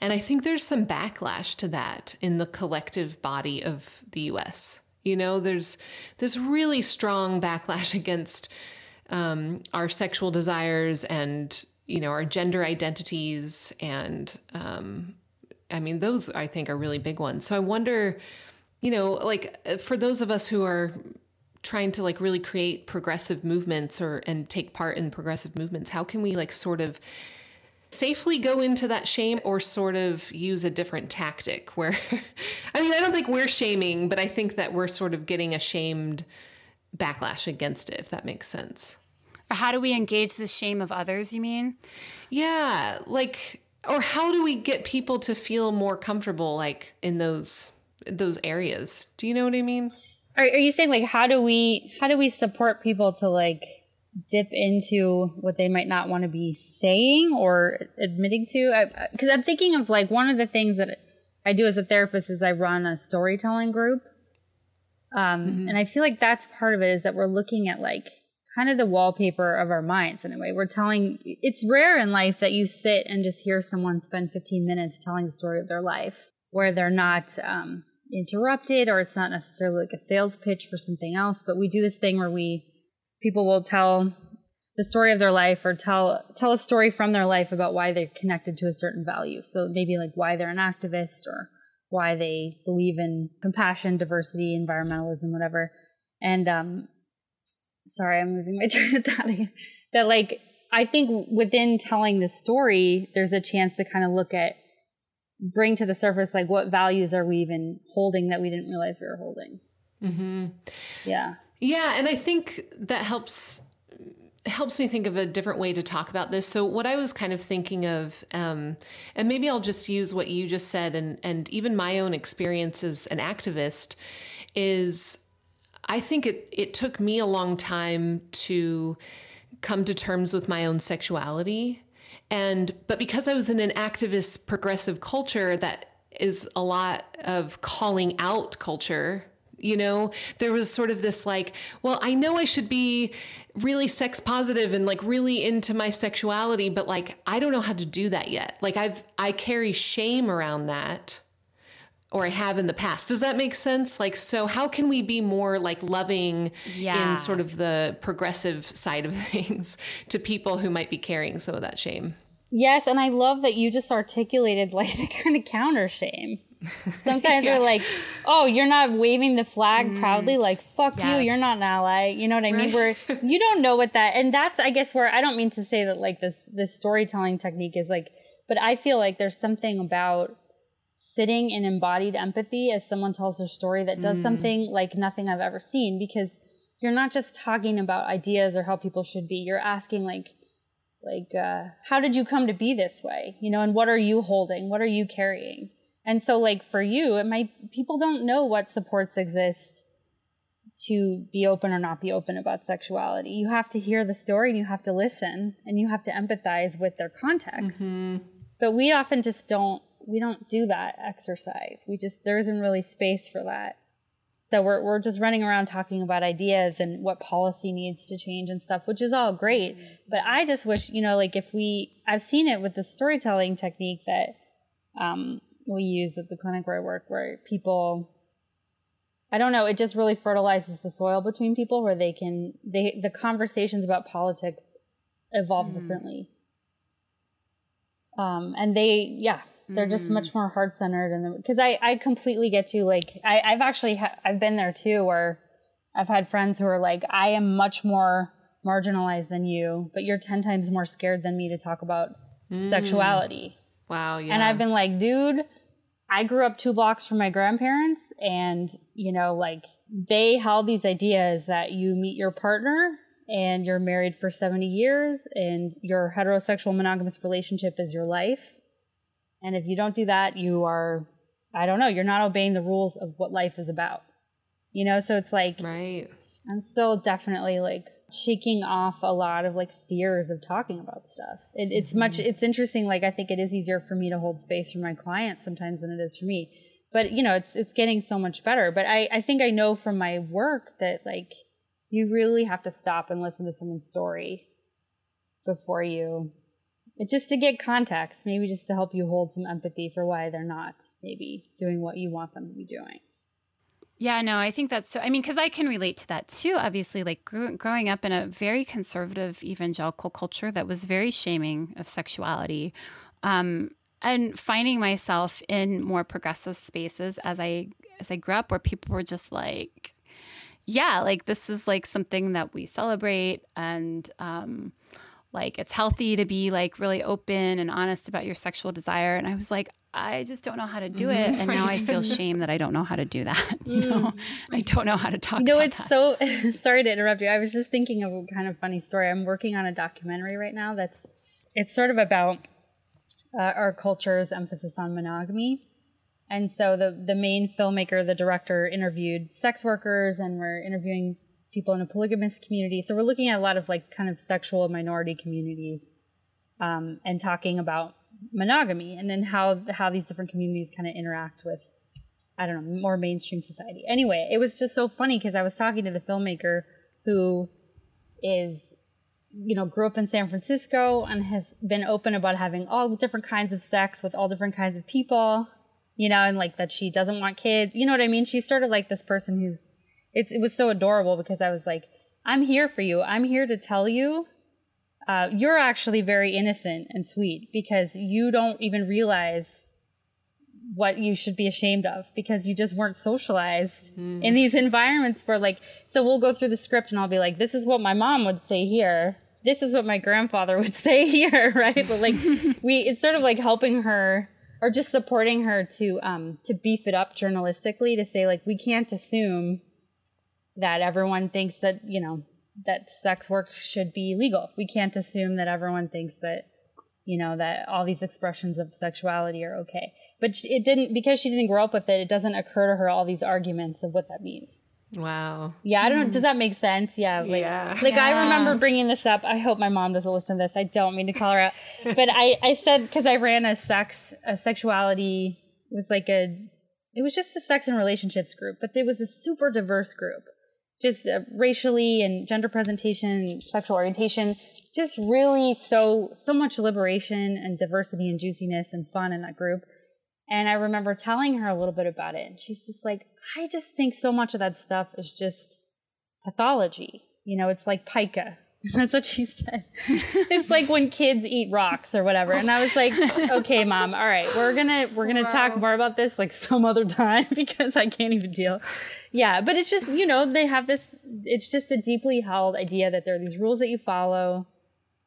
And I think there's some backlash to that in the collective body of the US. You know, there's this really strong backlash against um, our sexual desires and, you know, our gender identities and um, I mean, those I think are really big ones. So I wonder, you know, like for those of us who are trying to like really create progressive movements or and take part in progressive movements, how can we like sort of safely go into that shame or sort of use a different tactic where I mean, I don't think we're shaming, but I think that we're sort of getting a shamed backlash against it, if that makes sense. How do we engage the shame of others, you mean? Yeah, like or how do we get people to feel more comfortable like in those those areas do you know what i mean are, are you saying like how do we how do we support people to like dip into what they might not want to be saying or admitting to because i'm thinking of like one of the things that i do as a therapist is i run a storytelling group Um, mm-hmm. And I feel like that's part of it is that we're looking at like kind of the wallpaper of our minds in a way. We're telling, it's rare in life that you sit and just hear someone spend 15 minutes telling the story of their life where they're not um, interrupted or it's not necessarily like a sales pitch for something else. But we do this thing where we, people will tell the story of their life or tell tell a story from their life about why they're connected to a certain value. So maybe like why they're an activist or why they believe in compassion, diversity, environmentalism, whatever. And um sorry, I'm losing my train of thought again. That like I think within telling the story, there's a chance to kind of look at bring to the surface like what values are we even holding that we didn't realize we were holding. Mm-hmm. Yeah. Yeah, and I think that helps helps me think of a different way to talk about this. So what I was kind of thinking of, um, and maybe I'll just use what you just said, and and even my own experience as an activist, is I think it it took me a long time to come to terms with my own sexuality, and but because I was in an activist progressive culture that is a lot of calling out culture you know there was sort of this like well i know i should be really sex positive and like really into my sexuality but like i don't know how to do that yet. Like i've i carry shame around that or i have in the past does that make sense like so how can we be more like loving yeah. in sort of the progressive side of things to people who might be carrying some of that shame yes and i love that you just articulated like the kind of counter shame Sometimes yeah. they're like, "Oh, you're not waving the flag mm. proudly, like fuck yes. you, you're not an ally." You know what I mean? Where you don't know what that, and that's I guess where I don't mean to say that like this this storytelling technique is like, but I feel like there's something about sitting in embodied empathy as someone tells their story that does mm. something like nothing I've ever seen because you're not just talking about ideas or how people should be. You're asking like like uh, how did you come to be this way you know and what are you holding what are you carrying and so like for you, it might people don't know what supports exist to be open or not be open about sexuality. You have to hear the story and you have to listen and you have to empathize with their context. Mm-hmm. But we often just don't we don't do that exercise. We just there isn't really space for that. So we're we're just running around talking about ideas and what policy needs to change and stuff, which is all great. But I just wish, you know, like if we I've seen it with the storytelling technique that um we use at the clinic where I work, where people, I don't know, it just really fertilizes the soil between people where they can, they, the conversations about politics evolve mm. differently. Um, and they, yeah, they're mm. just much mm. more heart centered. And because I, I completely get you. Like, I, I've actually, ha- I've been there too, where I've had friends who are like, I am much more marginalized than you, but you're 10 times more scared than me to talk about mm. sexuality. Wow, yeah. And I've been like, dude, I grew up two blocks from my grandparents, and you know, like they held these ideas that you meet your partner and you're married for 70 years, and your heterosexual monogamous relationship is your life. And if you don't do that, you are, I don't know, you're not obeying the rules of what life is about. You know, so it's like, right. I'm still definitely like shaking off a lot of like fears of talking about stuff. It, it's mm-hmm. much, it's interesting. Like, I think it is easier for me to hold space for my clients sometimes than it is for me. But, you know, it's, it's getting so much better. But I, I think I know from my work that like you really have to stop and listen to someone's story before you, just to get context, maybe just to help you hold some empathy for why they're not maybe doing what you want them to be doing. Yeah, no, I think that's so. I mean, because I can relate to that too. Obviously, like growing up in a very conservative evangelical culture that was very shaming of sexuality, um, and finding myself in more progressive spaces as I as I grew up, where people were just like, "Yeah, like this is like something that we celebrate," and um, like it's healthy to be like really open and honest about your sexual desire. And I was like, I just don't know how to do it. Mm-hmm. And now I feel shame that I don't know how to do that. You know, mm. I don't know how to talk. no it's that. so sorry to interrupt you. I was just thinking of a kind of funny story. I'm working on a documentary right now that's it's sort of about uh, our culture's emphasis on monogamy. And so the the main filmmaker, the director, interviewed sex workers, and we're interviewing people in a polygamous community. So we're looking at a lot of like kind of sexual minority communities, um, and talking about monogamy and then how how these different communities kind of interact with I don't know, more mainstream society. Anyway, it was just so funny because I was talking to the filmmaker who is, you know, grew up in San Francisco and has been open about having all different kinds of sex with all different kinds of people, you know, and like that she doesn't want kids. You know what I mean? She's sort of like this person who's, it's, it was so adorable because I was like, I'm here for you. I'm here to tell you uh, you're actually very innocent and sweet because you don't even realize what you should be ashamed of because you just weren't socialized mm. in these environments where like so we'll go through the script and I'll be like this is what my mom would say here this is what my grandfather would say here right but like we it's sort of like helping her or just supporting her to um to beef it up journalistically to say like we can't assume that everyone thinks that you know that sex work should be legal. We can't assume that everyone thinks that you know that all these expressions of sexuality are okay. But it didn't because she didn't grow up with it it doesn't occur to her all these arguments of what that means. Wow. Yeah i don't know hmm. does that make sense? Yeah like yeah. like yeah. i remember bringing this up. I hope my mom doesn't listen to this. I don't mean to call her out. But i i said because i ran a sex a sexuality it was like a it was just a sex and relationships group but it was a super diverse group just uh, racially and gender presentation sexual orientation just really so so much liberation and diversity and juiciness and fun in that group and I remember telling her a little bit about it. And she's just like, I just think so much of that stuff is just pathology. You know, it's like pica. That's what she said. it's like when kids eat rocks or whatever. And I was like, okay, mom, all right, we're gonna we're gonna wow. talk more about this like some other time because I can't even deal. Yeah, but it's just, you know, they have this it's just a deeply held idea that there are these rules that you follow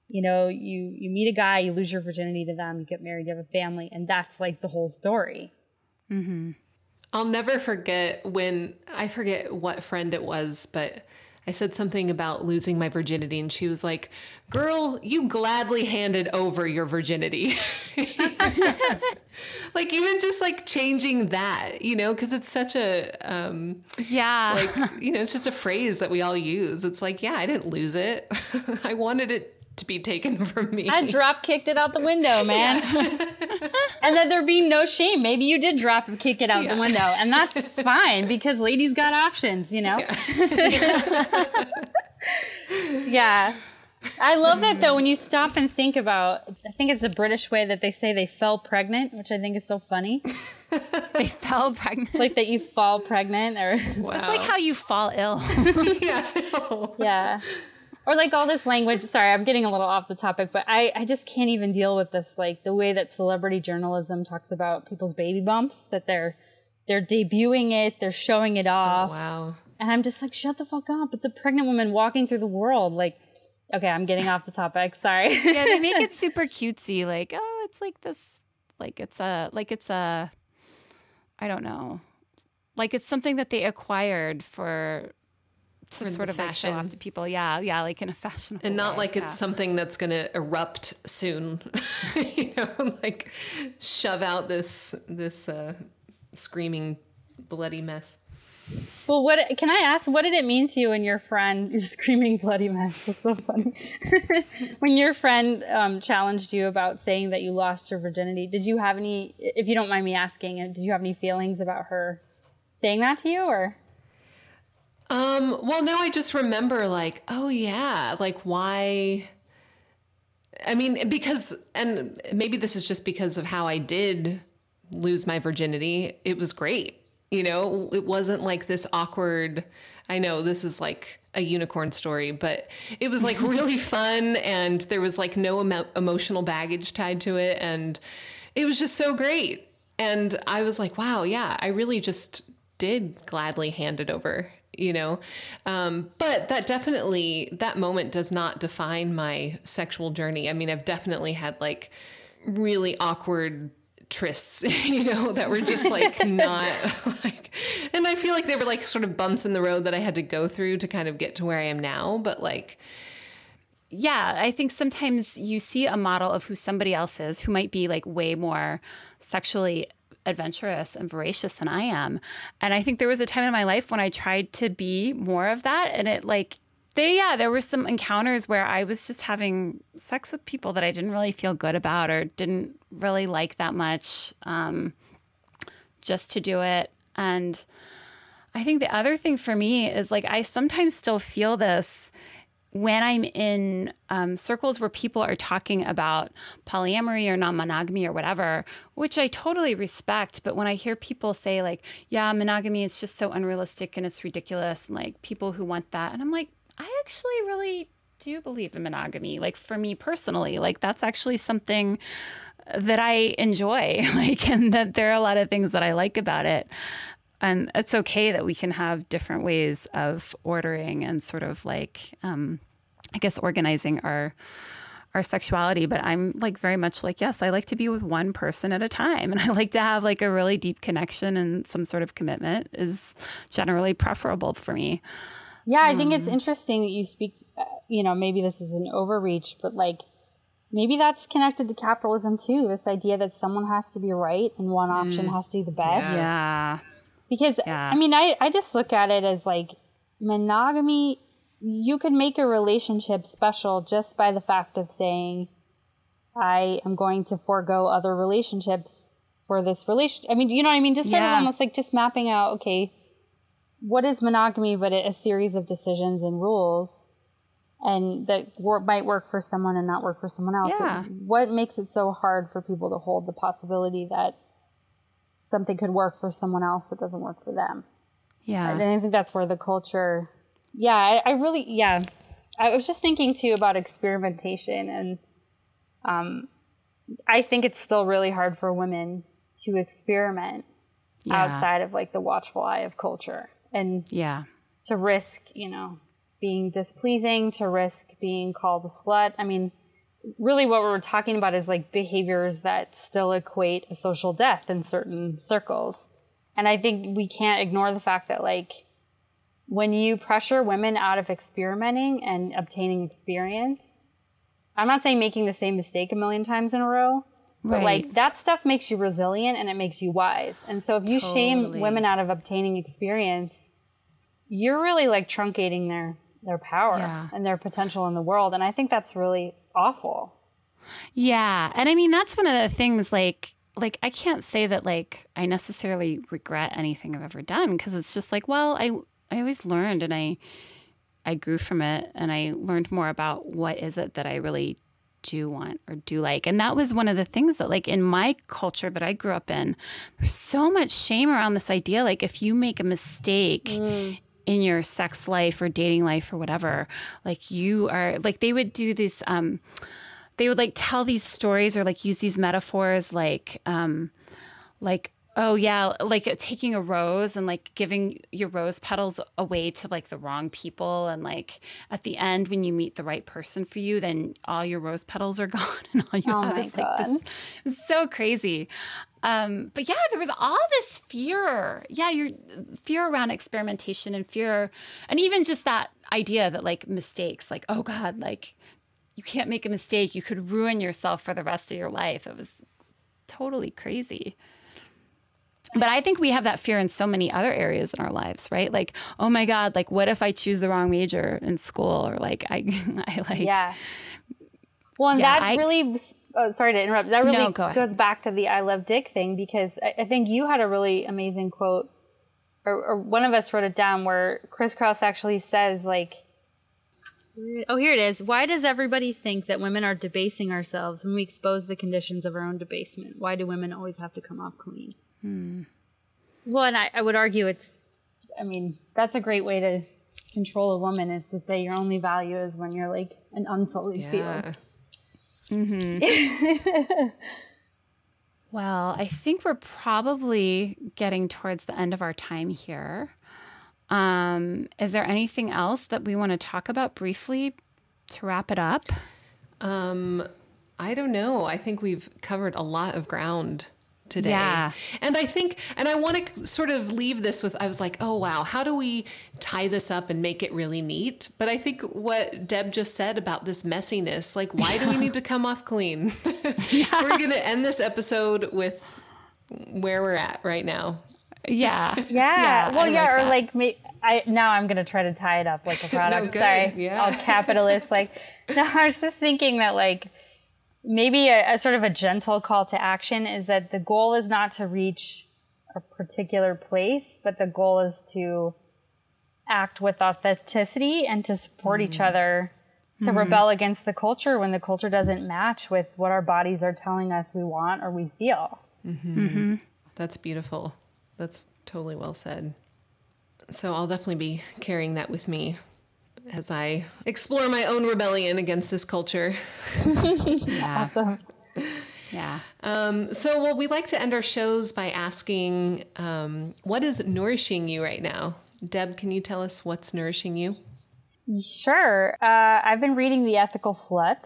you know, you you meet a guy, you lose your virginity to them, you get married, you have a family, and that's like the whole story. Mm-hmm. I'll never forget when I forget what friend it was, but I said something about losing my virginity, and she was like, "Girl, you gladly handed over your virginity." like even just like changing that, you know, because it's such a um, yeah, like you know, it's just a phrase that we all use. It's like, yeah, I didn't lose it. I wanted it to be taken from me. I drop kicked it out the window, man. Yeah. and that there be no shame. Maybe you did drop and kick it out yeah. the window, and that's fine because ladies got options, you know? Yeah. yeah. I love that though when you stop and think about I think it's a British way that they say they fell pregnant, which I think is so funny. they fell pregnant. Like that you fall pregnant or wow. It's like how you fall ill. yeah. Yeah or like all this language. Sorry i'm getting a little off the topic but I, I just can't even deal with this like the way that celebrity journalism talks about people's baby bumps that they're they're debuting it they're showing it oh, off. oh, wow. And i'm just like shut the fuck up. It's a pregnant woman walking through the world like okay i'm getting off the topic. Sorry. Yeah they make it super cutesy like oh it's like this like it's a like it's a i don't know. Like it's something that they acquired for to sort of fashion. like show off to people. Yeah, yeah, like in a fashion. And not way. like yeah. it's something that's going to erupt soon. you know, like shove out this this uh, screaming bloody mess. Well, what can I ask? What did it mean to you when your friend screaming bloody mess? That's so funny. when your friend um, challenged you about saying that you lost your virginity, did you have any? If you don't mind me asking, did you have any feelings about her saying that to you, or? Um, well, now I just remember like, oh yeah, like why I mean, because and maybe this is just because of how I did lose my virginity. It was great. You know, it wasn't like this awkward I know this is like a unicorn story, but it was like really fun and there was like no emo- emotional baggage tied to it and it was just so great. And I was like, wow, yeah, I really just did gladly hand it over you know? Um, but that definitely that moment does not define my sexual journey. I mean i've definitely had like really awkward trysts you know that were just like not like and i feel like they were like sort of bumps in the road that i had to go through to kind of get to where i am now but like yeah, I think sometimes you see a model of who somebody else is who might be like way more sexually adventurous and voracious than I am. And I think there was a time in my life when I tried to be more of that. And it like, they, yeah, there were some encounters where I was just having sex with people that I didn't really feel good about or didn't really like that much um, just to do it. And I think the other thing for me is like I sometimes still feel this when I'm in um, circles where people are talking about polyamory or non monogamy or whatever, which I totally respect. But when I hear people say, like, yeah, monogamy is just so unrealistic and it's ridiculous, and like people who want that, and I'm like, I actually really do believe in monogamy. Like, for me personally, like, that's actually something that I enjoy, like, and that there are a lot of things that I like about it and it's okay that we can have different ways of ordering and sort of like um, i guess organizing our our sexuality. But i'm like very much like yes i like to be with one person at a time. And i like to have like a really deep connection and some sort of commitment is generally preferable for me. Yeah i think it's interesting that you speak uh, you know maybe this is an overreach but like maybe that's connected to capitalism too this idea that someone has to be right and one option has to be the best. Yeah because Yeah. I mean, I, I just look at it as like monogamy, you can make a relationship special just by the fact of saying, I am going to forego other relationships for this relationship. I mean, you know what I mean? Just sort of almost like just mapping out, okay, what is monogamy but a, a series of decisions and rules and that might work for someone and not work for someone else. Yeah. What makes it so hard for people to hold the possibility that something could work for someone else that doesn't work for them? yeah And I think that's where the culture, yeah, I, I really, yeah. I was just thinking too about experimentation, and um, I think it's still really hard for women to experiment Yeah. outside of like the watchful eye of culture and yeah to risk, you know, being displeasing, to risk being called a slut. I mean, really what we're talking about is like behaviors that still equate a social death in certain circles. And I think we can't ignore the fact that like when you pressure women out of experimenting and obtaining experience, I'm not saying making the same mistake a million times in a row, but Right. like that stuff makes you resilient and it makes you wise. And so if you shame women out of obtaining experience, you're really like truncating their their power Yeah. and their potential in the world. And I think that's really awful. Yeah. And I mean, that's one of the things like, like I can't say that like I necessarily regret anything I've ever done because it's just like, well, I I always learned and I I grew from it and I learned more about what is it that I really do want or do like. And that was one of the things that like in my culture that I grew up in, there's so much shame around this idea like if you make a mistake mm. In your sex life or dating life or whatever, like you are like they would do this um they would like tell these stories or like use these metaphors like um like oh yeah like taking a rose and like giving your rose petals away to like the wrong people and like at the end when you meet the right person for you then all your rose petals are gone and all you Oh have is like this so crazy um but yeah there was all this fear yeah your fear around experimentation and fear and even just that idea that like mistakes like oh god like you can't make a mistake. You could ruin yourself for the rest of your life. It was totally crazy. But I think we have that fear in so many other areas in our lives, right? Like, oh my God, like what if I choose the wrong major in school? Or like I I like Yeah. Well, and Yeah, that I- really, oh, sorry to interrupt, that really No, go goes back to the I love dick thing because I, I think you had a really amazing quote, or, or one of us wrote it down where Chris Kraus actually says, like, Oh, here it is. Why does everybody think that women are debasing ourselves when we expose the conditions of our own debasement? Why do women always have to come off clean? Well, and I, I would argue it's, I mean, that's a great way to control a woman is to say your only value is when you're like an unsullied field. Well, I think we're probably getting towards the end of our time here. Um, is there anything else that we want to talk about briefly to wrap it up? Um, I don't know. I think we've covered a lot of ground today. Yeah. And I think, and I want to sort of leave this with, I was like, oh, wow, how do we tie this up and make it really neat? But I think what Deb just said about this messiness, like, why do we need to come off clean? We're going to end this episode with where we're at right now. Yeah. Yeah. well, I yeah, or that. like me. I now I'm gonna try to tie it up like a product. good. Sorry, Yeah. all capitalist. Like, no, I was just thinking that like maybe a, a sort of a gentle call to action is that the goal is not to reach a particular place, but the goal is to act with authenticity and to support mm. each other to mm-hmm. rebel against the culture when the culture doesn't match with what our bodies are telling us we want or we feel. Mm-hmm. Mm-hmm. That's beautiful. That's totally well said. So I'll definitely be carrying that with me as I explore my own rebellion against this culture. yeah. Awesome. Yeah. Um, so, well, we like to end our shows by asking um, what is nourishing you right now? Deb, can you tell us what's nourishing you? Sure. Uh, I've been reading The Ethical Slut,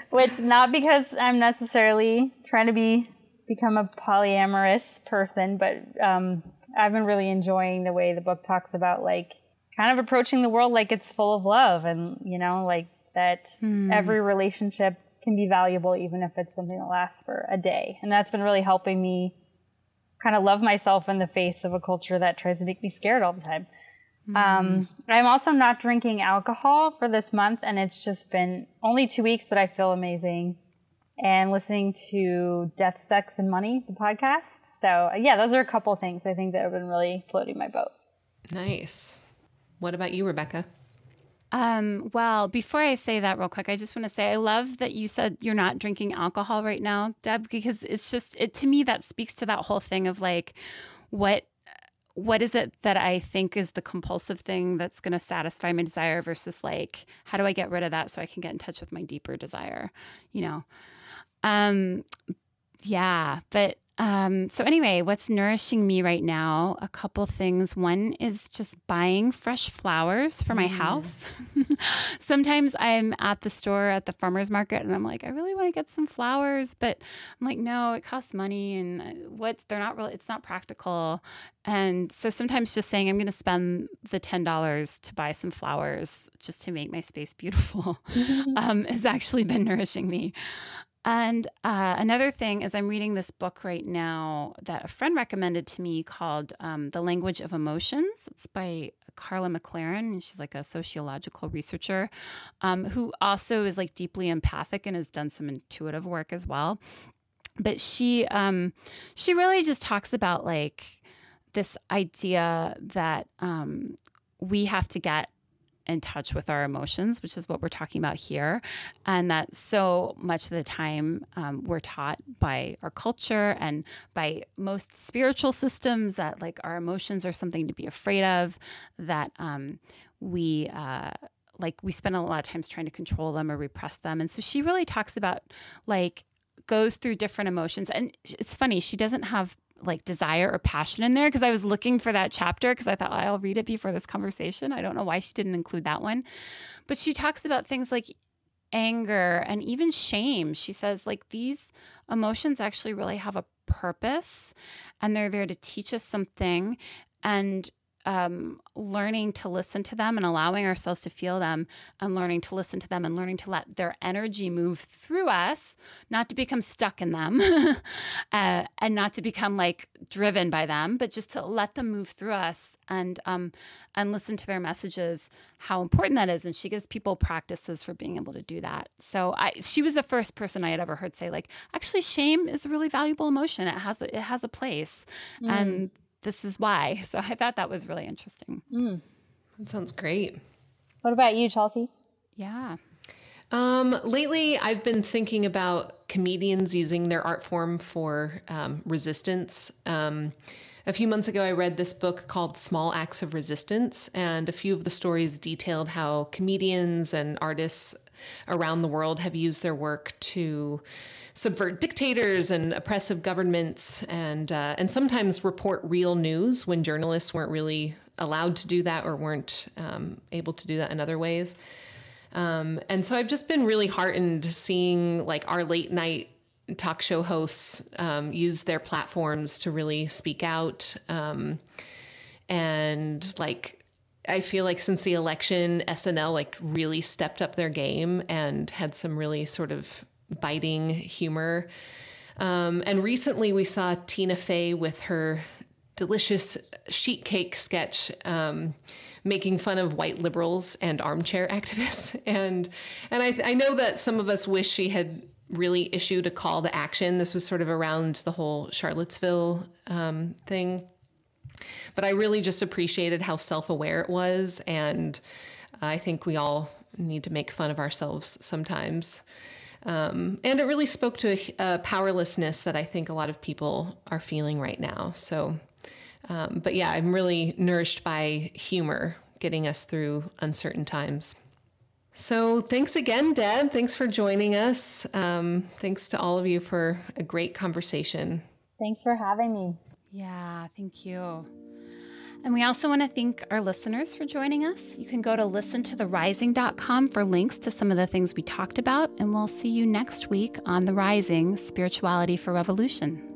which not because I'm necessarily trying to be become a polyamorous person, but um, I've been really enjoying the way the book talks about like kind of approaching the world like it's full of love and you know like that mm. every relationship can be valuable even if it's something that lasts for a day. And that's been really helping me kind of love myself in the face of a culture that tries to make me scared all the time. Mm. Um, I'm also not drinking alcohol for this month, and it's just been only two weeks, but I feel amazing. And listening to Death, Sex, and Money, the podcast. So, yeah, those are a couple things I think that have been really floating my boat. Nice. What about you, Rebecca? Um, well, before I say that real quick, I just want to say I love that you said you're not drinking alcohol right now, Deb, because it's just it to me that speaks to that whole thing of like what what is it that I think is the compulsive thing that's going to satisfy my desire versus like how do I get rid of that so I can get in touch with my deeper desire, you know. Um yeah, but um, so anyway, what's nourishing me right now? A couple things. One is just buying fresh flowers for my mm. house. Sometimes I'm at the store at the farmers market and I'm like, I really want to get some flowers, but I'm like, no, it costs money and uh, what's they're not really it's not practical. And so sometimes just saying I'm going to spend the $10 to buy some flowers just to make my space beautiful um, has actually been nourishing me. And uh, another thing is, I'm reading this book right now that a friend recommended to me called um, The Language of Emotions. It's by Karla McLaren, she's like a sociological researcher um, who also is like deeply empathic and has done some intuitive work as well. But she um, she really just talks about like this idea that um, we have to get in touch with our emotions, which is what we're talking about here. And that so much of the time um, we're taught by our culture and by most spiritual systems that like our emotions are something to be afraid of, that um, we, uh, like we spend a lot of times trying to control them or repress them. And so she really talks about like goes through different emotions. And it's funny, she doesn't have like desire or passion in there because I was looking for that chapter because I thought oh, I'll read it before this conversation. I don't know why she didn't include that one. But she talks about things like anger and even shame. She says like these emotions actually really have a purpose and they're there to teach us something and um, learning to listen to them and allowing ourselves to feel them and learning to listen to them and learning to let their energy move through us, not to become stuck in them uh, and not to become like driven by them, but just to let them move through us and um, and listen to their messages, how important that is. And she gives people practices for being able to do that. So I, she was the first person I had ever heard say like, actually, shame is a really valuable emotion. It has a, it has a place, mm. and this is why. So I thought that was really interesting. Mm. That sounds great. What about you, Chelsea? Yeah. Um, lately, I've been thinking about comedians using their art form for um, resistance. Um, a few months ago, I read this book called Small Acts of Resistance, and a few of the stories detailed how comedians and artists around the world have used their work to subvert dictators and oppressive governments, and uh, and sometimes report real news when journalists weren't really allowed to do that or weren't um, able to do that in other ways. Um, and so I've just been really heartened seeing like our late night talk show hosts um, use their platforms to really speak out. Um, and like, I feel like since the election, SNL like really stepped up their game and had some really sort of biting humor. Um, and recently we saw Tina Fey with her delicious sheet cake sketch um, making fun of white liberals and armchair activists. And and I, I know that some of us wish she had really issued a call to action. This was sort of around the whole Charlottesville um, thing. But I really just appreciated how self aware it was. And I think we all need to make fun of ourselves sometimes. Um, and it really spoke to a, a, powerlessness that I think a lot of people are feeling right now. So, um, but yeah, I'm really nourished by humor getting us through uncertain times. So, thanks again, Deb. Thanks for joining us. Um, thanks to all of you for a great conversation. Thanks for having me. Yeah, thank you. And we also want to thank our listeners for joining us. You can go to listentotherising.com for links to some of the things we talked about, and we'll see you next week on The Rising Spirituality for Revolution.